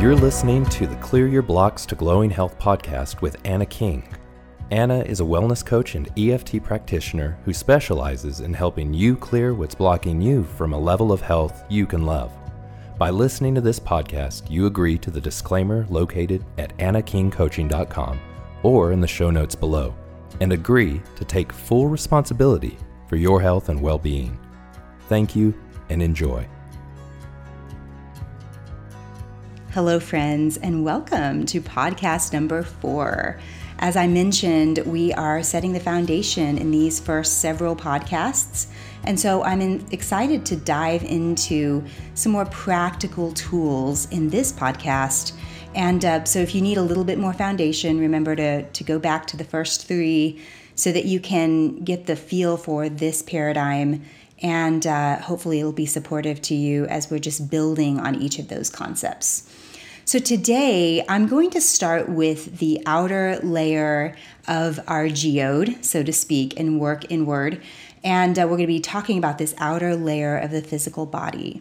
You're listening to the Clear Your Blocks to Glowing Health podcast with Anna King. Anna is a wellness coach and EFT practitioner who specializes in helping you clear what's blocking you from a level of health you can love. By listening to this podcast, you agree to the disclaimer located at annakingcoaching.com or in the show notes below and agree to take full responsibility for your health and well being. Thank you and enjoy. Hello, friends, and welcome to podcast number four. As I mentioned, we are setting the foundation in these first several podcasts. And so I'm in, excited to dive into some more practical tools in this podcast. And uh, so if you need a little bit more foundation, remember to, to go back to the first three so that you can get the feel for this paradigm. And uh, hopefully, it'll be supportive to you as we're just building on each of those concepts. So today I'm going to start with the outer layer of our geode, so to speak, and work inward. And uh, we're going to be talking about this outer layer of the physical body.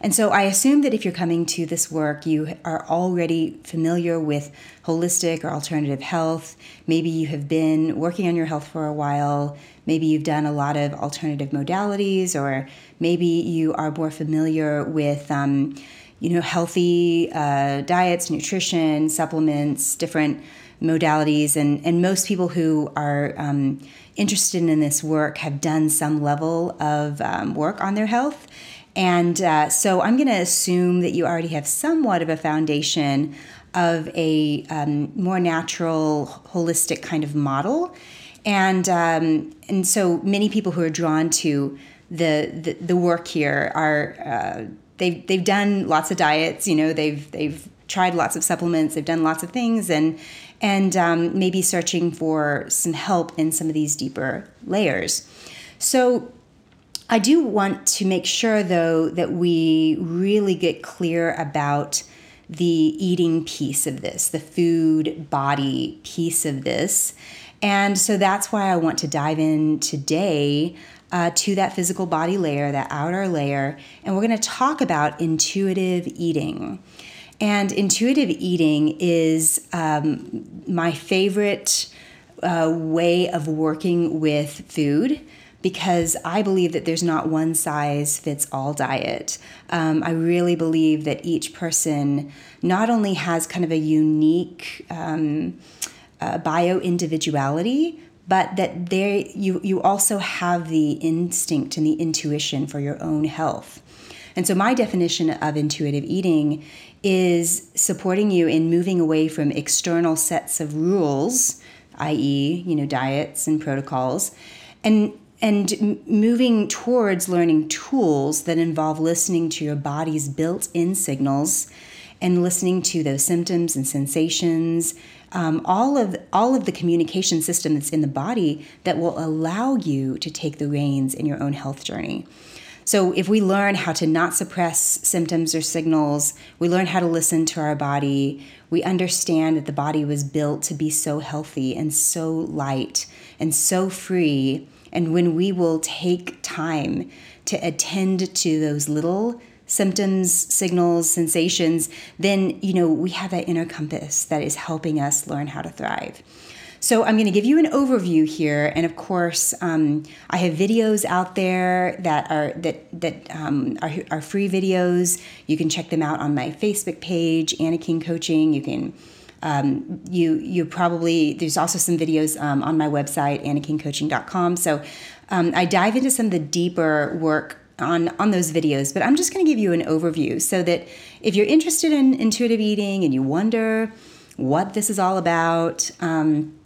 And so I assume that if you're coming to this work, you are already familiar with holistic or alternative health. Maybe you have been working on your health for a while. Maybe you've done a lot of alternative modalities, or maybe you are more familiar with. Um, you know, healthy uh, diets, nutrition, supplements, different modalities, and and most people who are um, interested in this work have done some level of um, work on their health. And uh, so I'm going to assume that you already have somewhat of a foundation of a um, more natural, holistic kind of model. And, um, and so many people who are drawn to the, the, the work here are uh, they've they've done lots of diets. You know, they've they've tried lots of supplements. They've done lots of things, and and um, maybe searching for some help in some of these deeper layers. So. I do want to make sure, though, that we really get clear about the eating piece of this, the food body piece of this. And so that's why I want to dive in today uh, to that physical body layer, that outer layer, and we're going to talk about intuitive eating. And intuitive eating is um, my favorite uh, way of working with food because I believe that there's not one size fits all diet. Um, I really believe that each person not only has kind of a unique um, uh, bio individuality, but that there you you also have the instinct and the intuition for your own health. And so my definition of intuitive eating is supporting you in moving away from external sets of rules, i.e., you know, diets and protocols, and and moving towards learning tools that involve listening to your body's built-in signals and listening to those symptoms and sensations um, all of all of the communication system that's in the body that will allow you to take the reins in your own health journey. So, if we learn how to not suppress symptoms or signals, we learn how to listen to our body, we understand that the body was built to be so healthy and so light and so free. And when we will take time to attend to those little symptoms, signals, sensations, then you know we have that inner compass that is helping us learn how to thrive. So I'm going to give you an overview here, and of course, um, I have videos out there that are that that um, are, are free videos. You can check them out on my Facebook page, Anna King Coaching. You can um, you you probably there's also some videos um, on my website annakingcoaching.com. So um, I dive into some of the deeper work on on those videos but i'm just going to give you an overview so that if you're interested in intuitive eating and you wonder what this is all about um,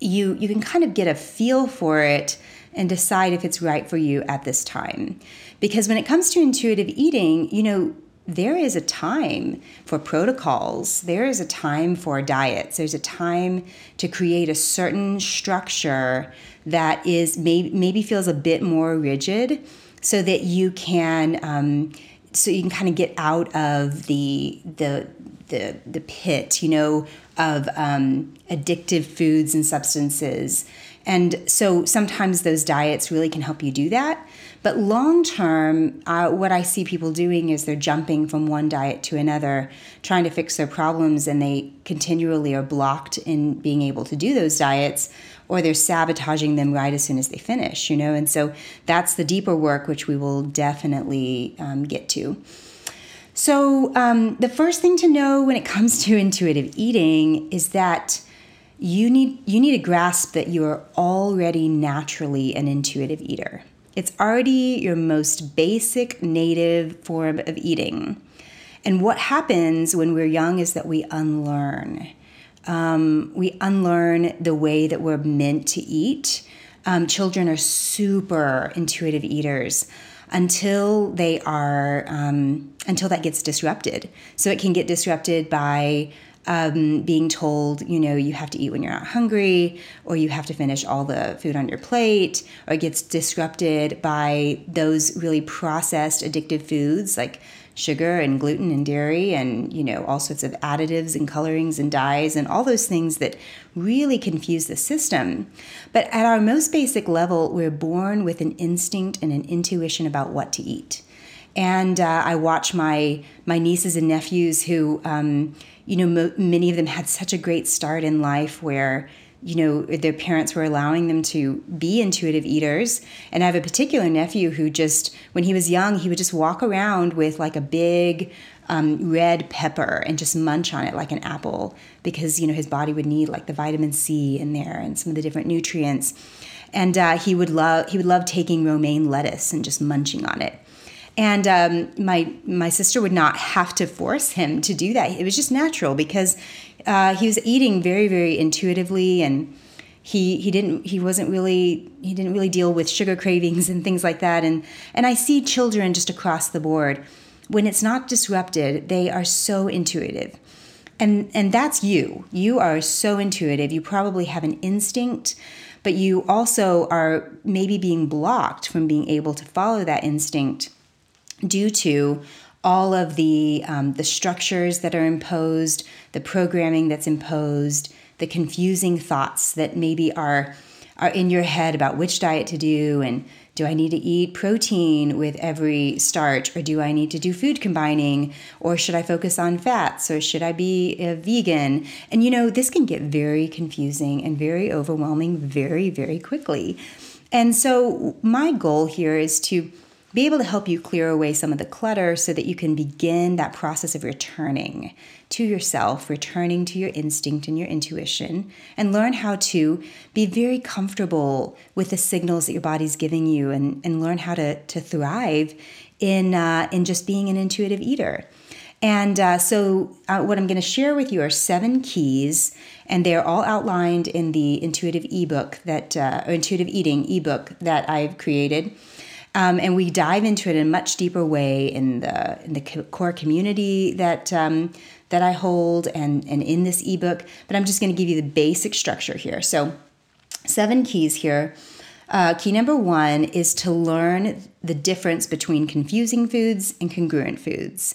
you you can kind of get a feel for it and decide if it's right for you at this time. Because when it comes to intuitive eating you know there is a time for protocols. There is a time for diets. There's a time to create a certain structure that is maybe, maybe feels a bit more rigid so that you can um, so you can kind of get out of the the the the pit, you know, of um, addictive foods and substances, And so sometimes those diets really can help you do that. But long term, uh, what I see people doing is they're jumping from one diet to another, trying to fix their problems, and they continually are blocked in being able to do those diets, or they're sabotaging them right as soon as they finish, you know? And so that's the deeper work, which we will definitely um, get to. So, um, the first thing to know when it comes to intuitive eating is that you need you need to grasp that you are already naturally an intuitive eater. It's already your most basic native form of eating. And what happens when we're young is that we unlearn. Um, we unlearn the way that we're meant to eat. Um, children are super intuitive eaters until they are um, until that gets disrupted. So it can get disrupted by um, being told, you know, you have to eat when you're not hungry, or you have to finish all the food on your plate, or it gets disrupted by those really processed addictive foods like sugar and gluten and dairy and you know all sorts of additives and colorings and dyes and all those things that really confuse the system. But at our most basic level we're born with an instinct and an intuition about what to eat and uh, I watch my my nieces and nephews who, um, you know, many of them had such a great start in life where you know their parents were allowing them to be intuitive eaters. And i have a particular nephew who just when he was young he would just walk around with like a big um, red pepper and just munch on it like an apple because you know his body would need like the vitamin c in there and some of the different nutrients. And uh, he would love he would love taking romaine lettuce and just munching on it and um, my my sister would not have to force him to do that. It was just natural because uh, he was eating very very intuitively and he he didn't he wasn't really he didn't really deal with sugar cravings and things like that. And and I see children just across the board. When it's not disrupted they are so intuitive. And and that's you. You are so intuitive. You probably have an instinct but you also are maybe being blocked from being able to follow that instinct due to all of the um, the structures that are imposed, the programming that's imposed, the confusing thoughts that maybe are are in your head about which diet to do and do I need to eat protein with every starch or do I need to do food combining or should I focus on fats or should I be a vegan? And you know, this can get very confusing and very overwhelming very very quickly. And so my goal here is to be able to help you clear away some of the clutter so that you can begin that process of returning to yourself, returning to your instinct and your intuition, and learn how to be very comfortable with the signals that your body's giving you and, and learn how to, to thrive in, uh, in just being an intuitive eater. And uh, so, uh, what I'm going to share with you are seven keys, and they're all outlined in the intuitive ebook that, uh, or intuitive eating ebook that I've created. Um, and we dive into it in a much deeper way in the in the core community that um, that I hold and and in this ebook. But I'm just going to give you the basic structure here. So, seven keys here. Uh, key number one is to learn the difference between confusing foods and congruent foods.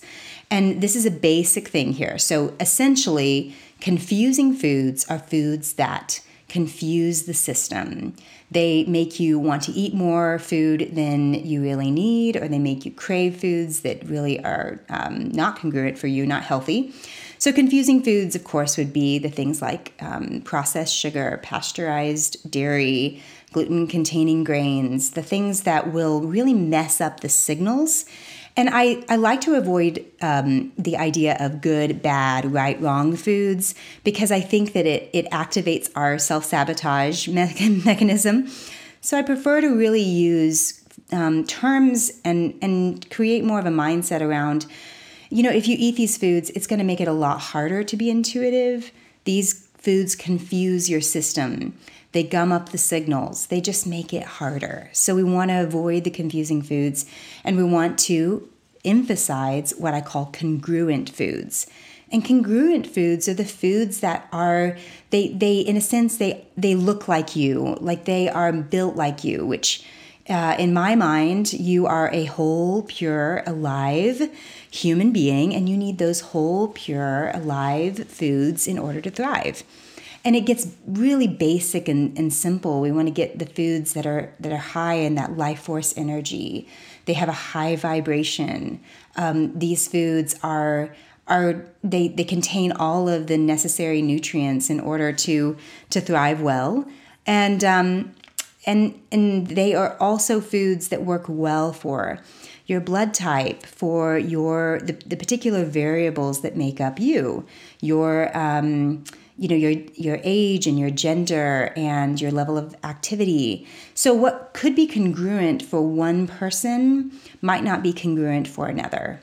And this is a basic thing here. So, essentially, confusing foods are foods that confuse the system. They make you want to eat more food than you really need, or they make you crave foods that really are um, not congruent for you, not healthy. So, confusing foods, of course, would be the things like um, processed sugar, pasteurized dairy, gluten containing grains, the things that will really mess up the signals and I, I like to avoid um, the idea of good, bad, right, wrong foods because I think that it, it activates our self sabotage me- mechanism. So I prefer to really use um, terms and, and create more of a mindset around, you know, if you eat these foods, it's going to make it a lot harder to be intuitive. These foods confuse your system. They gum up the signals. They just make it harder. So we want to avoid the confusing foods and we want to emphasize what I call congruent foods. And congruent foods are the foods that are they they in a sense they they look like you, like they are built like you, which uh, in my mind, you are a whole, pure, alive human being, and you need those whole, pure, alive foods in order to thrive. And it gets really basic and, and simple. We want to get the foods that are that are high in that life force energy. They have a high vibration. Um, these foods are are they they contain all of the necessary nutrients in order to to thrive well, and um, and and they are also foods that work well for your blood type, for your the, the particular variables that make up you, your um, you know your your age and your gender and your level of activity. So what could be congruent for one person might not be congruent for another.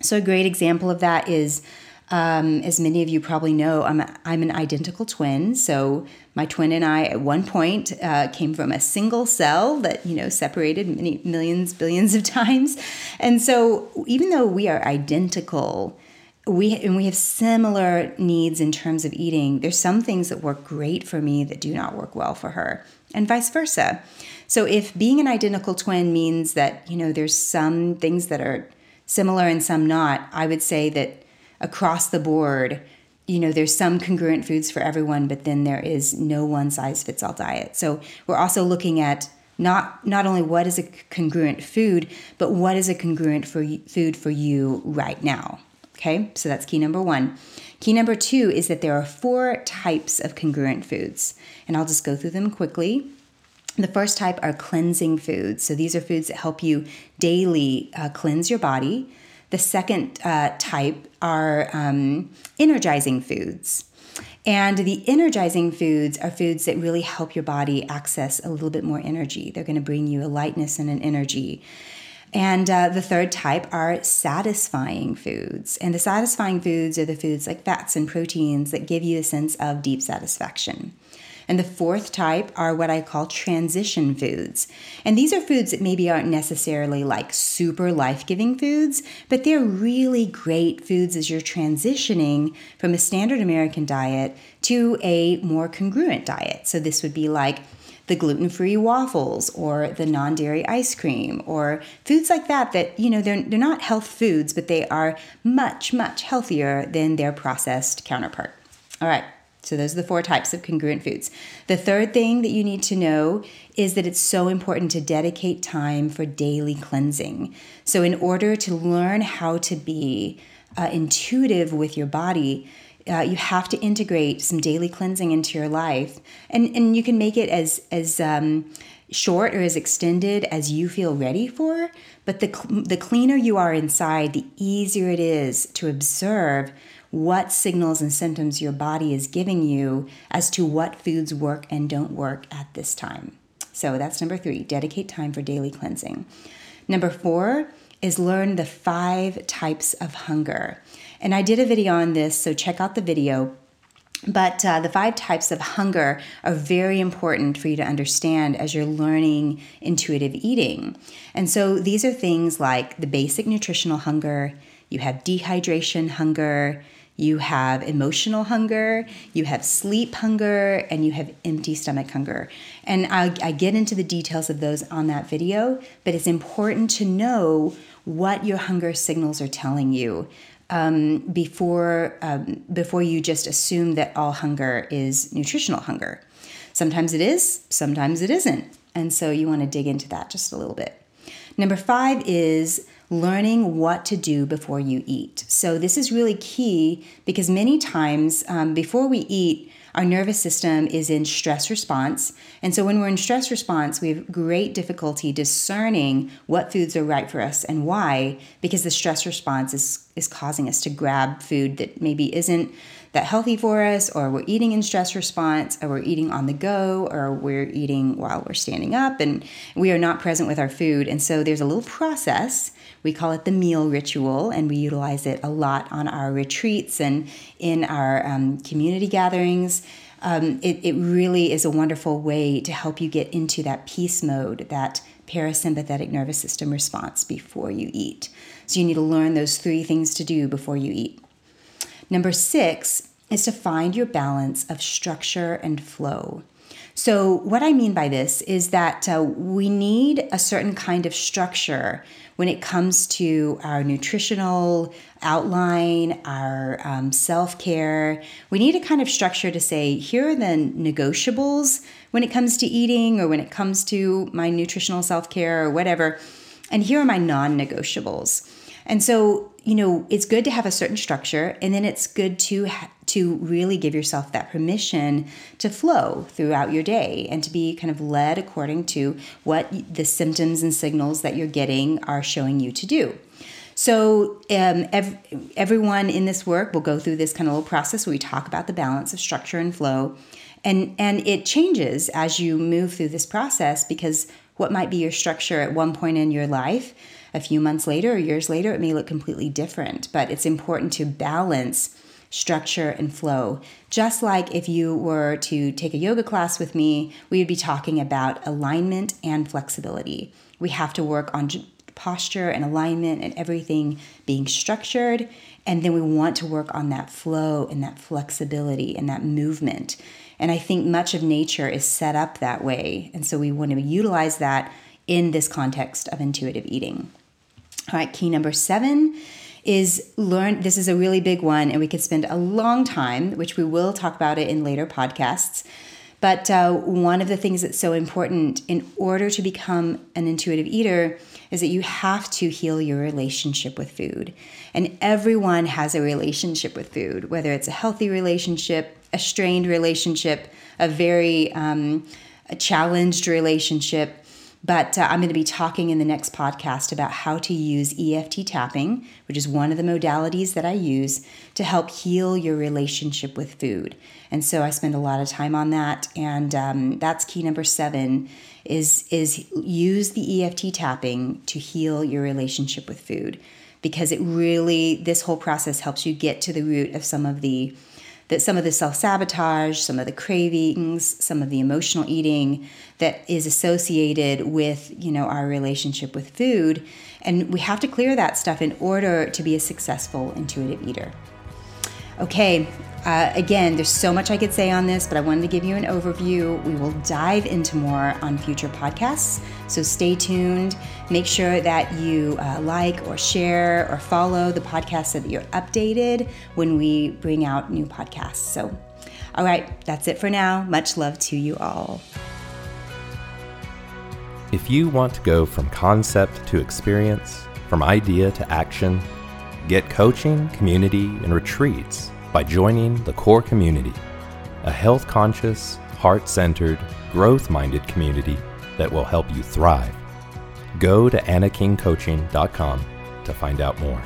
So a great example of that is um, as many of you probably know, I'm, a, I'm an identical twin. So my twin and I, at one point, uh, came from a single cell that you know separated many millions, billions of times. And so, even though we are identical, we and we have similar needs in terms of eating. There's some things that work great for me that do not work well for her, and vice versa. So if being an identical twin means that you know there's some things that are similar and some not, I would say that across the board, you know, there's some congruent foods for everyone, but then there is no one size fits all diet. So we're also looking at not not only what is a congruent food, but what is a congruent for food for you right now. Okay, so that's key number one. Key number two is that there are four types of congruent foods, and I'll just go through them quickly. The first type are cleansing foods. So these are foods that help you daily uh, cleanse your body. The second uh, type are um, energizing foods. And the energizing foods are foods that really help your body access a little bit more energy. They're going to bring you a lightness and an energy. And uh, the third type are satisfying foods. And the satisfying foods are the foods like fats and proteins that give you a sense of deep satisfaction. And the fourth type are what I call transition foods. And these are foods that maybe aren't necessarily like super life giving foods, but they're really great foods as you're transitioning from a standard American diet to a more congruent diet. So this would be like the gluten-free waffles or the non-dairy ice cream or foods like that that you know they're, they're not health foods but they are much much healthier than their processed counterpart all right so, those are the four types of congruent foods. The third thing that you need to know is that it's so important to dedicate time for daily cleansing. So, in order to learn how to be uh, intuitive with your body, uh, you have to integrate some daily cleansing into your life, and and you can make it as as um, short or as extended as you feel ready for. But the the cleaner you are inside, the easier it is to observe what signals and symptoms your body is giving you as to what foods work and don't work at this time. So that's number three dedicate time for daily cleansing. Number four is learn the five types of hunger. And I did a video on this, so check out the video. But uh, the five types of hunger are very important for you to understand as you're learning intuitive eating. And so these are things like the basic nutritional hunger, you have dehydration hunger, you have emotional hunger, you have sleep hunger, and you have empty stomach hunger. And I, I get into the details of those on that video, but it's important to know what your hunger signals are telling you. Um, before um, before you just assume that all hunger is nutritional hunger. Sometimes it is, sometimes it isn't, and so you want to dig into that just a little bit. Number five is learning what to do before you eat. So, this is really key because many times um, before we eat, our nervous system is in stress response. And so, when we're in stress response, we have great difficulty discerning what foods are right for us and why, because the stress response is, is causing us to grab food that maybe isn't that healthy for us, or we're eating in stress response, or we're eating on the go, or we're eating while we're standing up, and we are not present with our food. And so, there's a little process we call it the meal ritual, and we utilize it a lot on our retreats and in our um, community gatherings. Um, it, it really is a wonderful way to help you get into that peace mode, that parasympathetic nervous system response before you eat. So, you need to learn those three things to do before you eat. Number six is to find your balance of structure and flow. So, what I mean by this is that uh, we need a certain kind of structure when it comes to our nutritional outline, our um, self care. We need a kind of structure to say, here are the negotiables when it comes to eating or when it comes to my nutritional self care or whatever. And here are my non negotiables. And so, you know, it's good to have a certain structure, and then it's good to ha- to really give yourself that permission to flow throughout your day and to be kind of led according to what the symptoms and signals that you're getting are showing you to do. So, um, ev- everyone in this work will go through this kind of little process where we talk about the balance of structure and flow. And, and it changes as you move through this process because what might be your structure at one point in your life a few months later or years later, it may look completely different. But it's important to balance structure and flow. Just like if you were to take a yoga class with me, we would be talking about alignment and flexibility. We have to work on posture and alignment and everything being structured. And then we want to work on that flow and that flexibility and that movement. And I think much of nature is set up that way. And so we want to utilize that in this context of intuitive eating. All right, key number seven is learn. This is a really big one, and we could spend a long time, which we will talk about it in later podcasts. But uh, one of the things that's so important in order to become an intuitive eater is that you have to heal your relationship with food. And everyone has a relationship with food, whether it's a healthy relationship, a strained relationship, a very um, a challenged relationship. But uh, I'm going to be talking in the next podcast about how to use EFT tapping, which is one of the modalities that I use to help heal your relationship with food. And so I spend a lot of time on that, and um, that's key number seven: is is use the EFT tapping to heal your relationship with food, because it really this whole process helps you get to the root of some of the that some of the self sabotage, some of the cravings, some of the emotional eating that is associated with you know our relationship with food, and we have to clear that stuff in order to be a successful intuitive eater. Okay, uh, again, there's so much I could say on this, but I wanted to give you an overview. We will dive into more on future podcasts, so stay tuned. Make sure that you uh, like or share or follow the podcast so that you're updated when we bring out new podcasts. So, all right, that's it for now. Much love to you all. If you want to go from concept to experience, from idea to action, Get coaching, community, and retreats by joining the core community, a health conscious, heart centered, growth minded community that will help you thrive. Go to annakingcoaching.com to find out more.